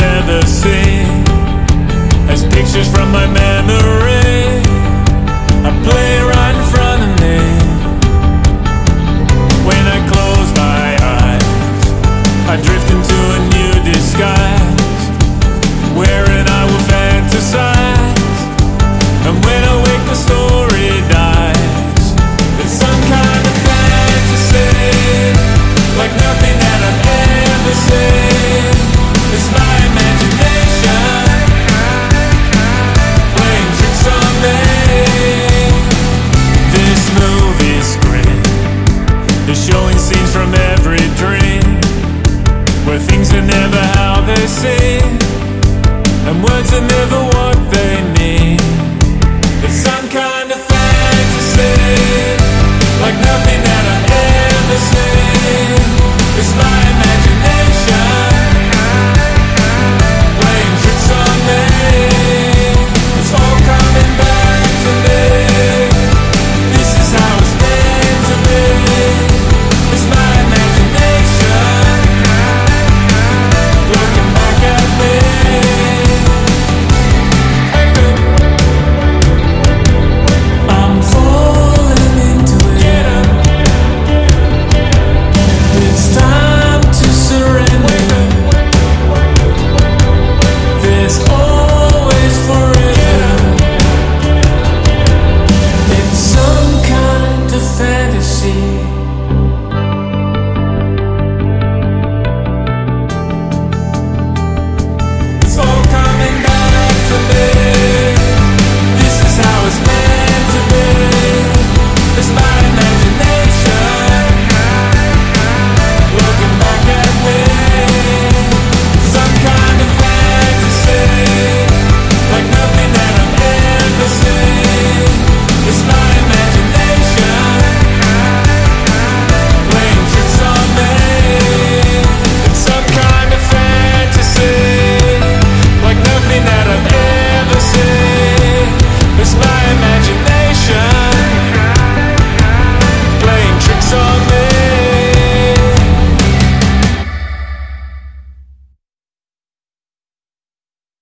I've ever seen. As pictures from my memory, I play right in front of me. When I close my eyes, I drift into a new disguise, showing scenes from every dream, where things are never how they seem, and words are never what see.